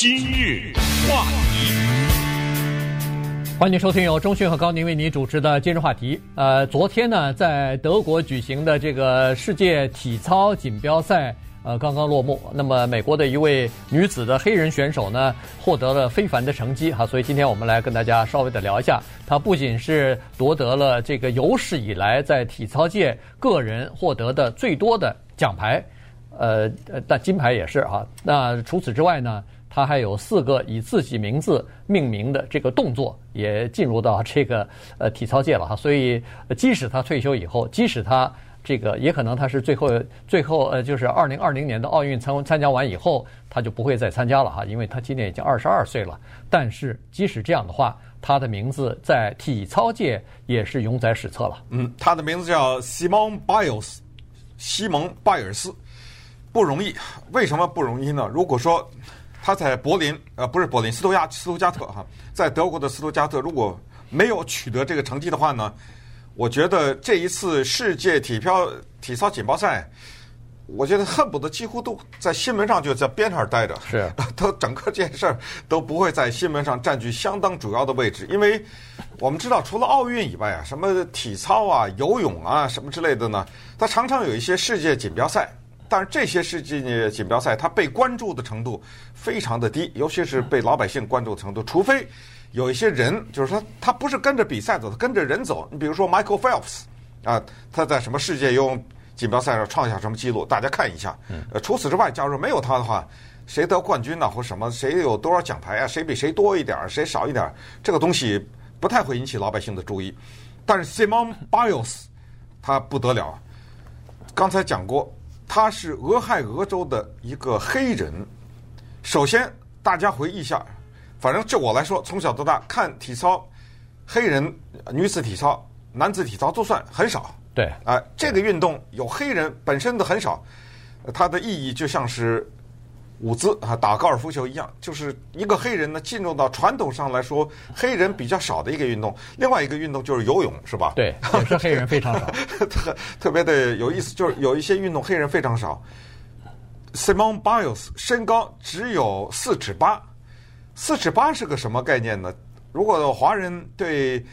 今日话题，欢迎收听由中讯和高宁为你主持的今日话题。呃，昨天呢，在德国举行的这个世界体操锦标赛，呃，刚刚落幕。那么，美国的一位女子的黑人选手呢，获得了非凡的成绩哈。所以，今天我们来跟大家稍微的聊一下，她不仅是夺得了这个有史以来在体操界个人获得的最多的奖牌，呃，但金牌也是哈。那除此之外呢？他还有四个以自己名字命名的这个动作，也进入到这个呃体操界了哈。所以，即使他退休以后，即使他这个也可能他是最后最后呃，就是二零二零年的奥运参参加完以后，他就不会再参加了哈，因为他今年已经二十二岁了。但是，即使这样的话，他的名字在体操界也是永载史册了。嗯，他的名字叫西蒙·拜尔斯，西蒙·拜尔斯，不容易。为什么不容易呢？如果说他在柏林，呃，不是柏林，斯图亚斯图加特哈，在德国的斯图加特，如果没有取得这个成绩的话呢，我觉得这一次世界体漂体操锦标赛，我觉得恨不得几乎都在新闻上就在边上待着，是，都整个这件事儿都不会在新闻上占据相当主要的位置，因为我们知道，除了奥运以外啊，什么体操啊、游泳啊什么之类的呢，它常常有一些世界锦标赛。但是这些世界锦标赛，它被关注的程度非常的低，尤其是被老百姓关注的程度。除非有一些人，就是说他不是跟着比赛走，他跟着人走。你比如说 Michael Phelps 啊，他在什么世界游泳锦标赛上创下什么记录，大家看一下。呃，除此之外，假如没有他的话，谁得冠军呢，或什么，谁有多少奖牌啊，谁比谁多一点，谁少一点，这个东西不太会引起老百姓的注意。但是 Simone Biles 他不得了，刚才讲过。他是俄亥俄州的一个黑人。首先，大家回忆一下，反正就我来说，从小到大看体操，黑人女子体操、男子体操都算很少。对，啊、呃，这个运动有黑人本身的很少，它的意义就像是。舞姿啊，打高尔夫球一样，就是一个黑人呢进入到传统上来说黑人比较少的一个运动。另外一个运动就是游泳，是吧？对，也是黑人非常少，特特别的有意思。就是有一些运动黑人非常少。Simone Biles 身高只有四尺八，四尺八是个什么概念呢？如果华人对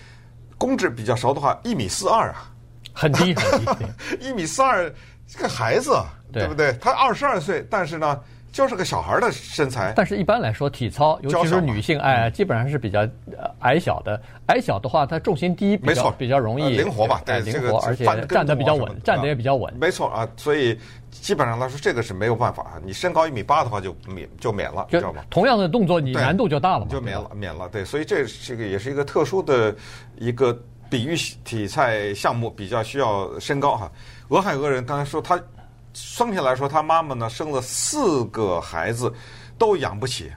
公制比较熟的话，一米四二啊，很低很低，一米四二，这个孩子，对不对？他二十二岁，但是呢。就是个小孩的身材，但是一般来说，体操尤其是女性，哎，基本上是比较矮小的。矮小的话，它重心低，没错，比较容易灵活吧？对，灵活，而且站得比较稳，站得也比较稳。没错啊，所以基本上来说，这个是没有办法。你身高一米八的话，就免就免了，知道吗？同样的动作，你难度就大了嘛，就免了，免了。对，所以这这个也是一个特殊的一个比喻体赛项目，比较需要身高哈。俄亥俄人刚才说他。生下来说，他妈妈呢生了四个孩子，都养不起，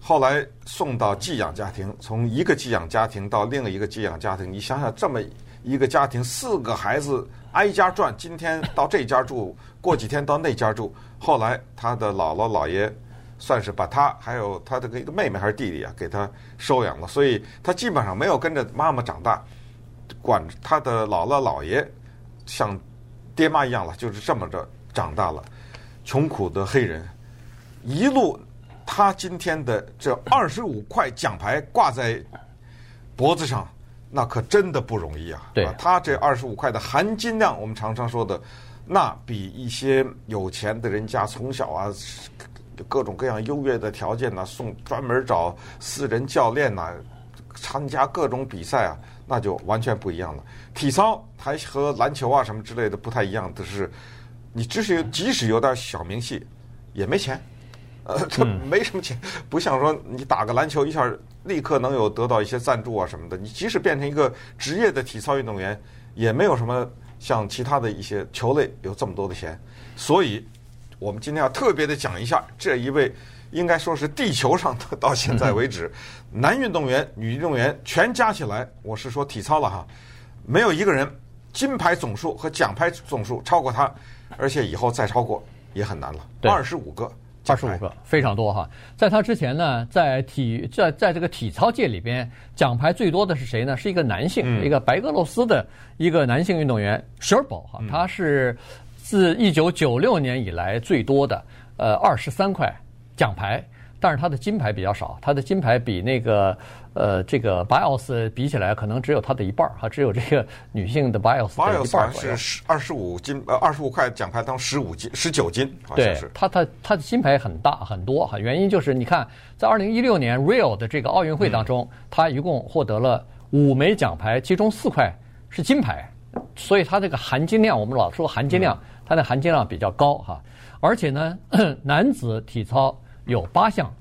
后来送到寄养家庭，从一个寄养家庭到另一个寄养家庭。你想想，这么一个家庭，四个孩子挨家转，今天到这家住，过几天到那家住。后来他的姥姥姥爷算是把他还有他的一个妹妹还是弟弟啊，给他收养了，所以他基本上没有跟着妈妈长大，管他的姥姥姥爷像爹妈一样了，就是这么着。长大了，穷苦的黑人，一路他今天的这二十五块奖牌挂在脖子上，那可真的不容易啊！对，他这二十五块的含金量，我们常常说的，那比一些有钱的人家从小啊，各种各样优越的条件呐，送专门找私人教练呐，参加各种比赛啊，那就完全不一样了。体操还和篮球啊什么之类的不太一样的是。你即使即使有点小名气，也没钱，呃，这没什么钱，不像说你打个篮球一下立刻能有得到一些赞助啊什么的。你即使变成一个职业的体操运动员，也没有什么像其他的一些球类有这么多的钱。所以，我们今天要特别的讲一下这一位，应该说是地球上的到现在为止，男运动员、女运动员全加起来，我是说体操了哈，没有一个人金牌总数和奖牌总数超过他。而且以后再超过也很难了。二十五个，二十五个非常多哈。在他之前呢，在体在在这个体操界里边，奖牌最多的是谁呢？是一个男性，嗯、一个白俄罗斯的一个男性运动员 Sherbo 哈，他是自一九九六年以来最多的，呃，二十三块奖牌。但是他的金牌比较少，他的金牌比那个呃这个 Biles 比起来，可能只有他的一半儿哈，只有这个女性的一半是十二十五金呃二十五块奖牌当十五金十九金，好像是。对，他他他的金牌很大很多哈，原因就是你看在二零一六年 Rio 的这个奥运会当中，他一共获得了五枚奖牌，其中四块是金牌，所以他这个含金量我们老说含金量，它的含金量比较高哈，而且呢，男子体操。有八项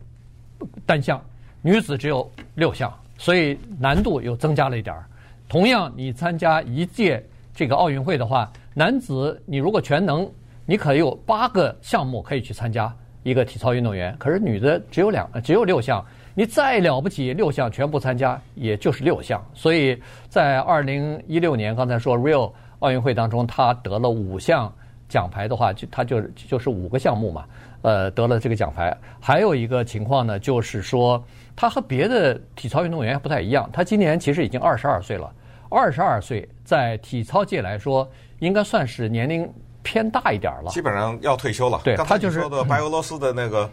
单项，女子只有六项，所以难度又增加了一点儿。同样，你参加一届这个奥运会的话，男子你如果全能，你可有八个项目可以去参加一个体操运动员。可是女的只有两，只有六项，你再了不起，六项全部参加，也就是六项。所以在二零一六年，刚才说 Rio 奥运会当中，他得了五项奖牌的话，就他就就是五个项目嘛。呃，得了这个奖牌，还有一个情况呢，就是说他和别的体操运动员不太一样。他今年其实已经二十二岁了，二十二岁在体操界来说，应该算是年龄偏大一点了。基本上要退休了。对，他就是说的白俄罗斯的那个，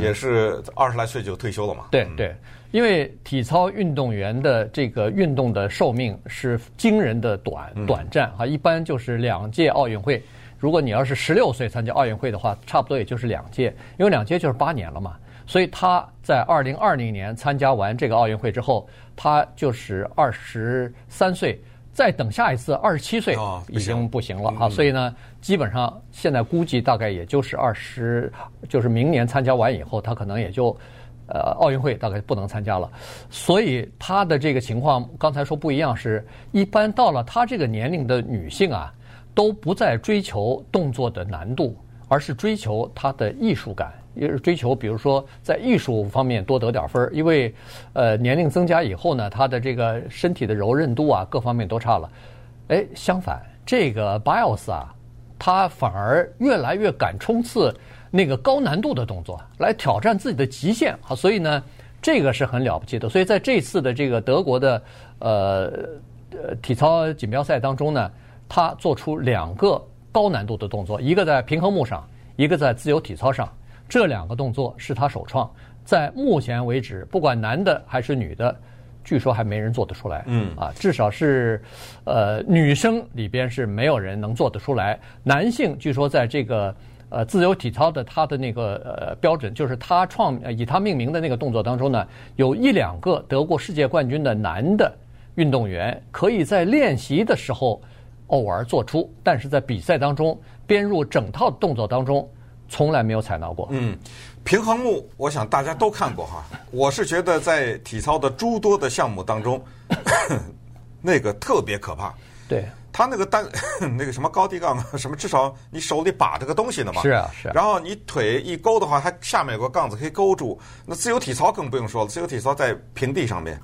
也是二十来岁就退休了嘛。对对，因为体操运动员的这个运动的寿命是惊人的短短暂啊，一般就是两届奥运会。如果你要是十六岁参加奥运会的话，差不多也就是两届，因为两届就是八年了嘛。所以他在二零二零年参加完这个奥运会之后，他就是二十三岁，再等下一次二十七岁已经不行了啊。所以呢，基本上现在估计大概也就是二十，就是明年参加完以后，他可能也就呃奥运会大概不能参加了。所以他的这个情况刚才说不一样，是一般到了他这个年龄的女性啊。都不再追求动作的难度，而是追求它的艺术感，也是追求，比如说在艺术方面多得点分儿。因为，呃，年龄增加以后呢，他的这个身体的柔韧度啊，各方面都差了。哎，相反，这个 Biles 啊，他反而越来越敢冲刺那个高难度的动作，来挑战自己的极限啊。所以呢，这个是很了不起的。所以在这次的这个德国的呃呃体操锦标赛当中呢。他做出两个高难度的动作，一个在平衡木上，一个在自由体操上。这两个动作是他首创，在目前为止，不管男的还是女的，据说还没人做得出来。嗯，啊，至少是，呃，女生里边是没有人能做得出来。男性据说在这个呃自由体操的他的那个呃标准，就是他创以他命名的那个动作当中呢，有一两个得过世界冠军的男的运动员，可以在练习的时候。偶尔做出，但是在比赛当中编入整套动作当中，从来没有采纳过。嗯，平衡木，我想大家都看过哈。我是觉得在体操的诸多的项目当中，那个特别可怕。对，他那个单 那个什么高低杠什么，至少你手里把着个东西呢嘛。是啊，是啊。然后你腿一勾的话，它下面有个杠子可以勾住。那自由体操更不用说了，自由体操在平地上面，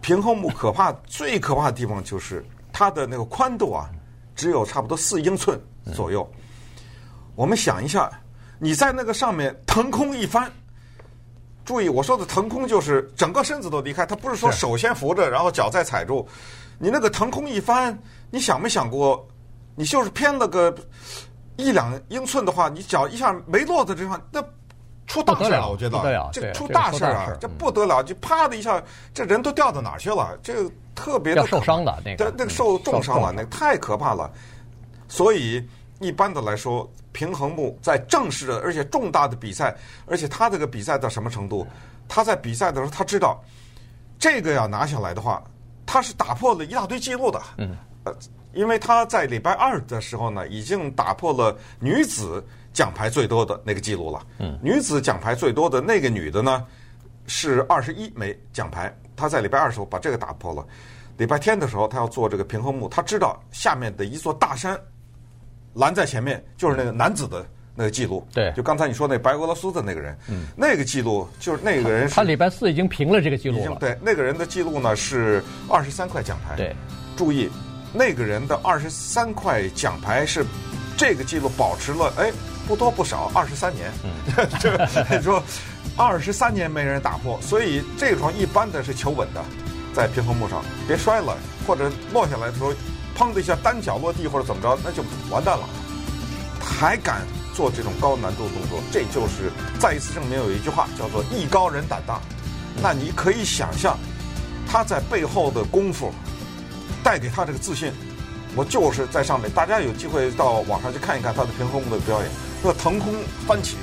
平衡木可怕，最可怕的地方就是。它的那个宽度啊，只有差不多四英寸左右。我们想一下，你在那个上面腾空一翻，注意我说的腾空就是整个身子都离开，它不是说手先扶着，然后脚再踩住。你那个腾空一翻，你想没想过，你就是偏了个一两英寸的话，你脚一下没落在这地方，那出大事了。我觉得这出大事啊，这不得了，就啪的一下，这人都掉到哪儿去了？这。特别的受伤的那个，那个受重伤了，那个太可怕了。所以一般的来说，平衡木在正式的而且重大的比赛，而且他这个比赛到什么程度？他在比赛的时候，他知道这个要拿下来的话，他是打破了一大堆记录的。嗯，呃，因为他在礼拜二的时候呢，已经打破了女子奖牌最多的那个记录了。嗯，女子奖牌最多的那个女的呢，是二十一枚奖牌。她在礼拜二的时候把这个打破了，礼拜天的时候她要做这个平衡木，她知道下面的一座大山拦在前面，就是那个男子的那个记录。对，就刚才你说那白俄罗斯的那个人，嗯，那个记录就是那个人。他礼拜四已经平了这个记录了。对，那个人的记录呢是二十三块奖牌。对，注意那个人的二十三块奖牌是这个记录保持了哎不多不少二十三年。嗯，就说。二十三年没人打破，所以这个床一般的是求稳的，在平衡木上别摔了，或者落下来的时候，砰的一下单脚落地或者怎么着，那就完蛋了。还敢做这种高难度动作，这就是再一次证明有一句话叫做“艺高人胆大”。那你可以想象他在背后的功夫带给他这个自信。我就是在上面，大家有机会到网上去看一看他的平衡木的表演，那腾空翻起，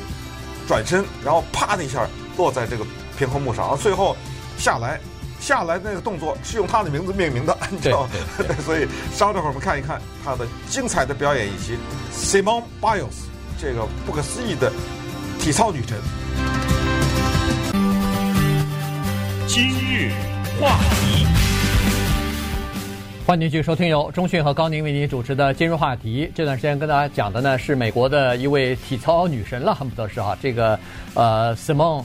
转身，然后啪的一下落在这个平衡木上，然后最后下来。下来那个动作是用他的名字命名的，你知道吗？所以稍等会儿我们看一看他的精彩的表演，以及 Simone Biles 这个不可思议的体操女神。今日话题，欢迎继续收听由中讯和高宁为您主持的《今日话题》。这段时间跟大家讲的呢是美国的一位体操女神了，恨不得是哈这个呃 Simone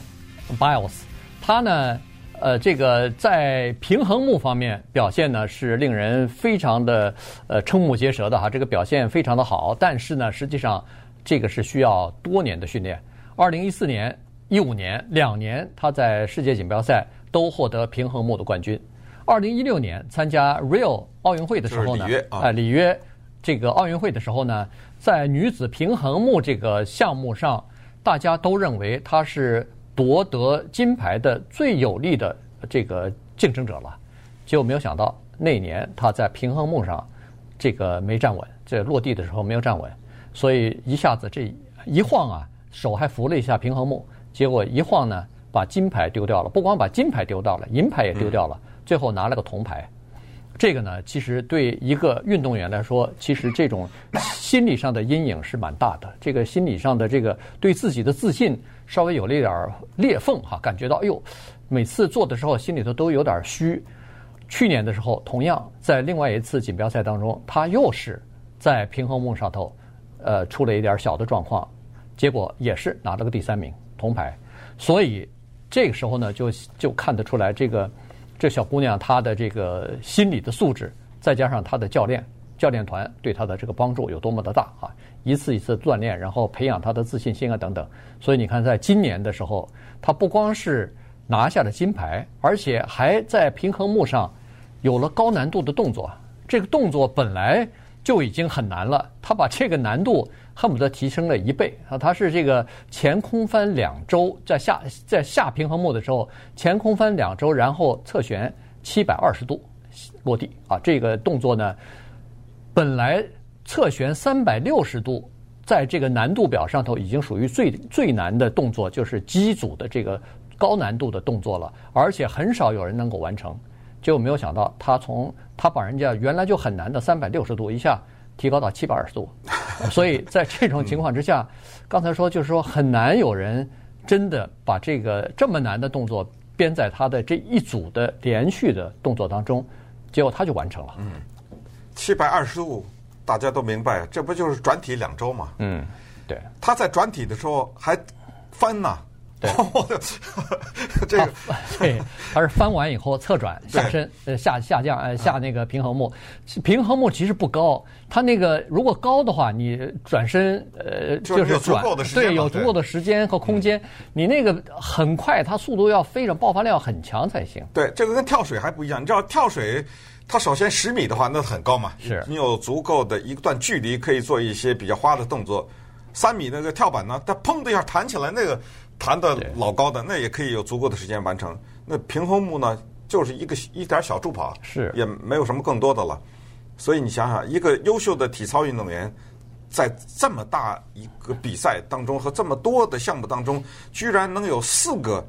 Biles，她呢。呃，这个在平衡木方面表现呢是令人非常的呃瞠目结舌的哈，这个表现非常的好。但是呢，实际上这个是需要多年的训练。二零一四年、一五年两年，他在世界锦标赛都获得平衡木的冠军。二零一六年参加 Rio 奥运会的时候呢，啊，里约这个奥运会的时候呢，在女子平衡木这个项目上，大家都认为她是。夺得金牌的最有力的这个竞争者了，结果没有想到那年她在平衡木上这个没站稳，这落地的时候没有站稳，所以一下子这一晃啊，手还扶了一下平衡木，结果一晃呢，把金牌丢掉了。不光把金牌丢掉了，银牌也丢掉了，最后拿了个铜牌。这个呢，其实对一个运动员来说，其实这种心理上的阴影是蛮大的。这个心理上的这个对自己的自信。稍微有了一点裂缝哈，感觉到哎呦，每次做的时候心里头都有点虚。去年的时候，同样在另外一次锦标赛当中，他又是在平衡木上头，呃，出了一点小的状况，结果也是拿了个第三名，铜牌。所以这个时候呢，就就看得出来，这个这小姑娘她的这个心理的素质，再加上她的教练。教练团对她的这个帮助有多么的大啊！一次一次锻炼，然后培养她的自信心啊等等。所以你看，在今年的时候，她不光是拿下了金牌，而且还在平衡木上有了高难度的动作。这个动作本来就已经很难了，她把这个难度恨不得提升了一倍啊！他是这个前空翻两周，在下在下平衡木的时候，前空翻两周，然后侧旋七百二十度落地啊！这个动作呢？本来侧旋三百六十度，在这个难度表上头已经属于最最难的动作，就是机组的这个高难度的动作了，而且很少有人能够完成。结果没有想到，他从他把人家原来就很难的三百六十度一下提高到七百二十度，所以在这种情况之下，刚才说就是说很难有人真的把这个这么难的动作编在他的这一组的连续的动作当中，结果他就完成了。嗯七百二十度，大家都明白，这不就是转体两周嘛？嗯，对。他在转体的时候还翻呐，对，这个 对，它是翻完以后侧转下身，呃下下降呃下那个平衡木，平衡木其实不高，它那个如果高的话，你转身呃就是转，对，有足够的时间和空间，你那个很快，它速度要非常爆发力要很强才行。对，这个跟跳水还不一样，你知道跳水。它首先十米的话，那很高嘛，是你有足够的一段距离可以做一些比较花的动作。三米那个跳板呢，它砰的一下弹起来，那个弹的老高的，那也可以有足够的时间完成。那平衡木呢，就是一个一点小助跑，是也没有什么更多的了。所以你想想，一个优秀的体操运动员，在这么大一个比赛当中和这么多的项目当中，居然能有四个。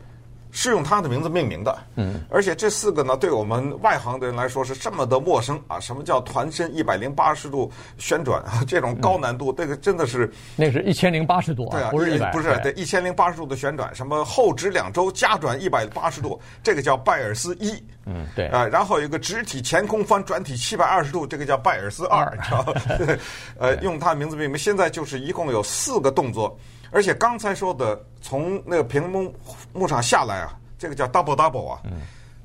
是用他的名字命名的，嗯，而且这四个呢，对我们外行的人来说是这么的陌生啊！什么叫团身一百零八十度旋转啊？这种高难度，这个真的是那是一千零八十度啊，不是一百，不是对一千零八十度的旋转，什么后直两周加转一百八十度，这个叫拜尔斯一，嗯，对啊，然后有一个直体前空翻转体七百二十度，这个叫拜尔斯二，你知道吧？呃，用他的名字命名，现在就是一共有四个动作。而且刚才说的从那个平衡木上下来啊，这个叫 double double 啊，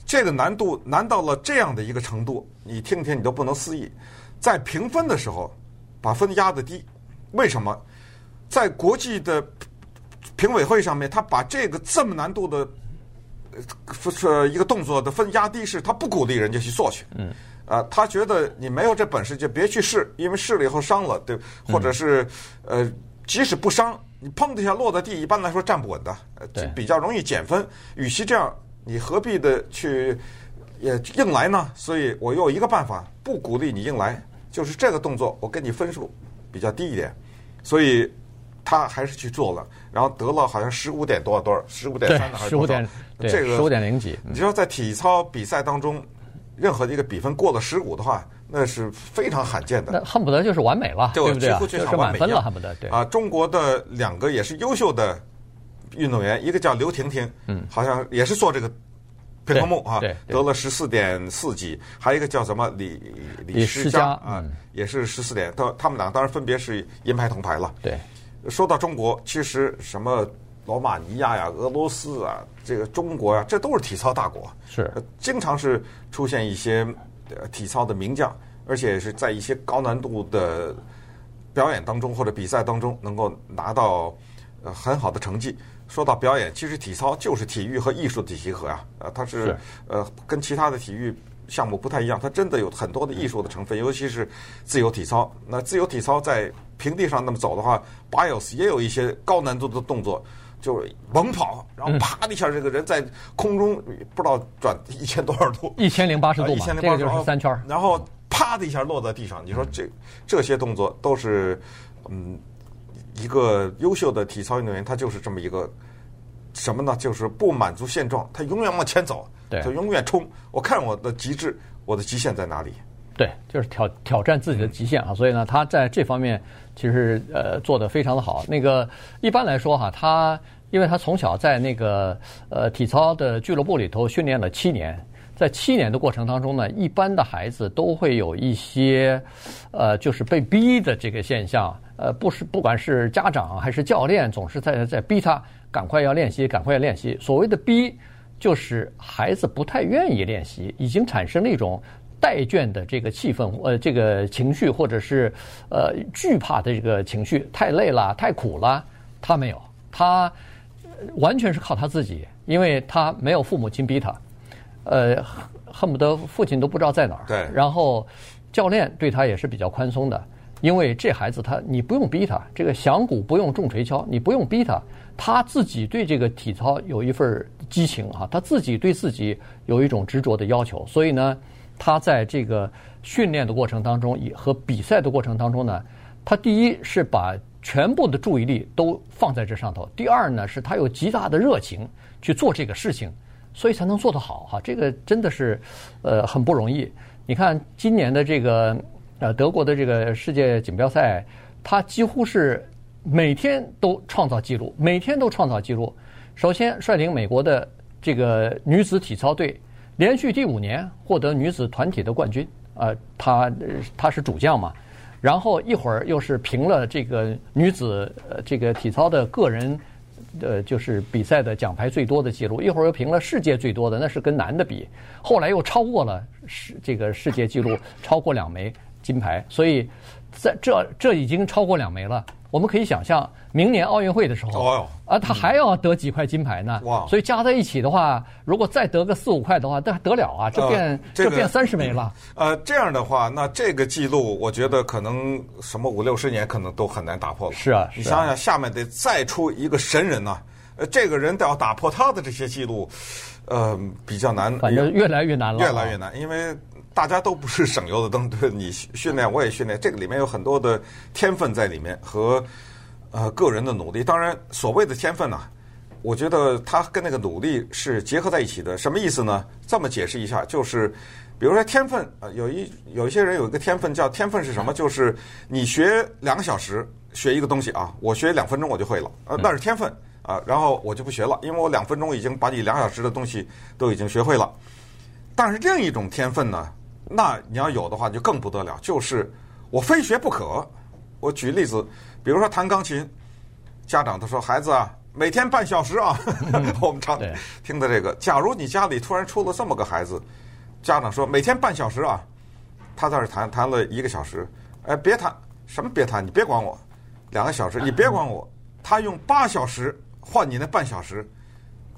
这个难度难到了这样的一个程度，你听听你都不能思议。在评分的时候，把分压得低，为什么？在国际的评委会上面，他把这个这么难度的呃一个动作的分压低，是他不鼓励人家去做去。嗯。啊，他觉得你没有这本事就别去试，因为试了以后伤了，对，或者是呃。即使不伤，你砰的一下落在地，一般来说站不稳的，呃，比较容易减分。与其这样，你何必的去也硬来呢？所以我有一个办法，不鼓励你硬来，就是这个动作我给你分数比较低一点，所以他还是去做了，然后得了好像十五点多少多少，十五点三的还是多少？十五点，这个十五点零几。你知道在体操比赛当中，任何一个比分过了十五的话，那是非常罕见的。那恨不得就是完美了，对不对？就是满分了，恨不得。对啊，中国的两个也是优秀的运动员，一个叫刘婷婷，嗯，好像也是做这个平衡木啊，得了十四点四几，还有一个叫什么李李诗佳啊，也是十四点。他他们俩当然分别是银牌铜牌了。对，说到中国，其实什么罗马尼亚呀、俄罗斯啊、这个中国呀，这都是体操大国，是经常是出现一些。体操的名将，而且是在一些高难度的表演当中或者比赛当中，能够拿到呃很好的成绩。说到表演，其实体操就是体育和艺术的集合啊，呃，它是呃跟其他的体育项目不太一样，它真的有很多的艺术的成分，尤其是自由体操。那自由体操在平地上那么走的话，Bios 也有一些高难度的动作。就是猛跑，然后啪的一下，这个人在空中不知道转一千多少度，一千零八十度嘛，这个就是三圈。然后啪的一下落在地上，你说这这些动作都是嗯，一个优秀的体操运动员，他就是这么一个什么呢？就是不满足现状，他永远往前走，对，他永远冲。我看我的极致，我的极限在哪里？对，就是挑挑战自己的极限啊！所以呢，他在这方面其实呃做得非常的好。那个一般来说哈，他因为他从小在那个呃体操的俱乐部里头训练了七年，在七年的过程当中呢，一般的孩子都会有一些呃就是被逼的这个现象。呃，不是不管是家长还是教练，总是在在逼他赶快要练习，赶快要练习。所谓的逼，就是孩子不太愿意练习，已经产生了一种。怠倦的这个气氛，呃，这个情绪，或者是呃惧怕的这个情绪，太累了，太苦了，他没有，他完全是靠他自己，因为他没有父母亲逼他，呃，恨不得父亲都不知道在哪儿。对。然后教练对他也是比较宽松的，因为这孩子他你不用逼他，这个响鼓不用重锤敲，你不用逼他，他自己对这个体操有一份激情啊，他自己对自己有一种执着的要求，所以呢。他在这个训练的过程当中，也和比赛的过程当中呢，他第一是把全部的注意力都放在这上头；第二呢，是他有极大的热情去做这个事情，所以才能做得好哈。这个真的是呃很不容易。你看今年的这个呃德国的这个世界锦标赛，他几乎是每天都创造纪录，每天都创造纪录。首先率领美国的这个女子体操队。连续第五年获得女子团体的冠军，呃，她她是主将嘛，然后一会儿又是评了这个女子呃这个体操的个人，呃就是比赛的奖牌最多的记录，一会儿又评了世界最多的，那是跟男的比，后来又超过了世这个世界纪录，超过两枚金牌，所以在这这已经超过两枚了。我们可以想象，明年奥运会的时候，啊，他还要得几块金牌呢？哇！所以加在一起的话，如果再得个四五块的话，这还得了啊？这变这变三十枚了。呃，这样的话，那这个记录，我觉得可能什么五六十年可能都很难打破了。是啊，你想想，下面得再出一个神人呐，呃，这个人都要打破他的这些记录，呃，比较难。反正越来越难了。越来越难，因为。大家都不是省油的灯，对，你训练我也训练，这个里面有很多的天分在里面和呃个人的努力。当然，所谓的天分呢、我觉得它跟那个努力是结合在一起的。什么意思呢？这么解释一下，就是比如说天分啊，有一有一些人有一个天分叫天分是什么？就是你学两个小时学一个东西啊，我学两分钟我就会了，呃，那是天分啊，然后我就不学了，因为我两分钟已经把你两小时的东西都已经学会了。但是另一种天分呢？那你要有的话就更不得了，就是我非学不可。我举例子，比如说弹钢琴，家长他说孩子啊，每天半小时啊，我们常听的这个。假如你家里突然出了这么个孩子，家长说每天半小时啊，他在这弹弹了一个小时，哎，别弹，什么别弹，你别管我，两个小时你别管我，他用八小时换你那半小时。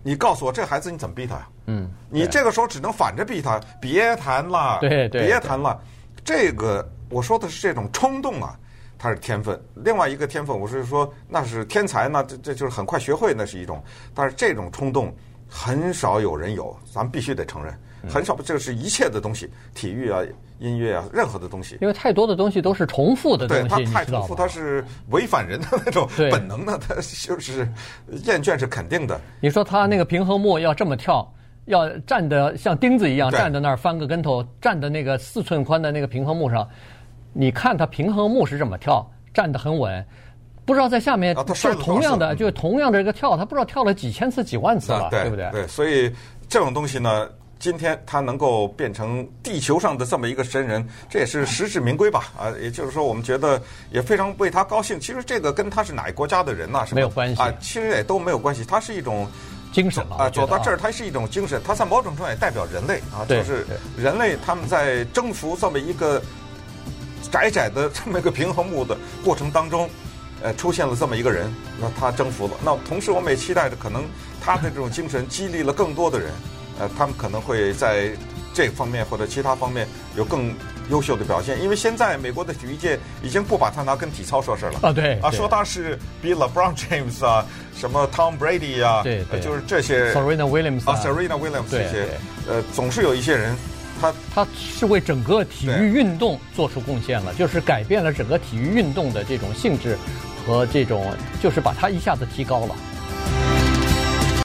你告诉我，这孩子你怎么逼他呀？嗯，你这个时候只能反着逼他，别谈了，对对，别谈了。这个我说的是这种冲动啊，他是天分；另外一个天分，我是说那是天才，那这这就是很快学会，那是一种。但是这种冲动很少有人有，咱们必须得承认，很少。这个是一切的东西，体育啊、音乐啊，任何的东西，因为太多的东西都是重复的东西，对，它太重复，它是违反人的那种本能的，它就是厌倦是肯定的。你说他那个平衡木要这么跳？要站得像钉子一样站在那儿翻个跟头，站在那个四寸宽的那个平衡木上，你看他平衡木是这么跳，站得很稳，不知道在下面就同样的就同样的这个跳，他不知道跳了几千次几万次了，对不对？对，所以这种东西呢，今天他能够变成地球上的这么一个神人，这也是 实至名归吧？啊，也就是说，我们觉得也非常为他高兴。其实这个跟他是哪一国家的人呐，是没有关系啊，其实也都没有关系，他是一种。精神啊，走到这儿，它是一种精神，他在某种程度也代表人类啊，就是人类他们在征服这么一个窄窄的这么一个平衡木的过程当中，呃，出现了这么一个人，那他征服了。那同时，我们也期待着，可能他的这种精神激励了更多的人，呃，他们可能会在这方面或者其他方面有更。优秀的表现，因为现在美国的体育界已经不把他拿跟体操说事了。啊，对啊，说他是比 LeBron James 啊，什么 Tom Brady 啊，对，就是这些 Serena Williams 啊，Serena Williams 这些，呃，总是有一些人，他他是为整个体育运动做出贡献了，就是改变了整个体育运动的这种性质和这种，就是把它一下子提高了。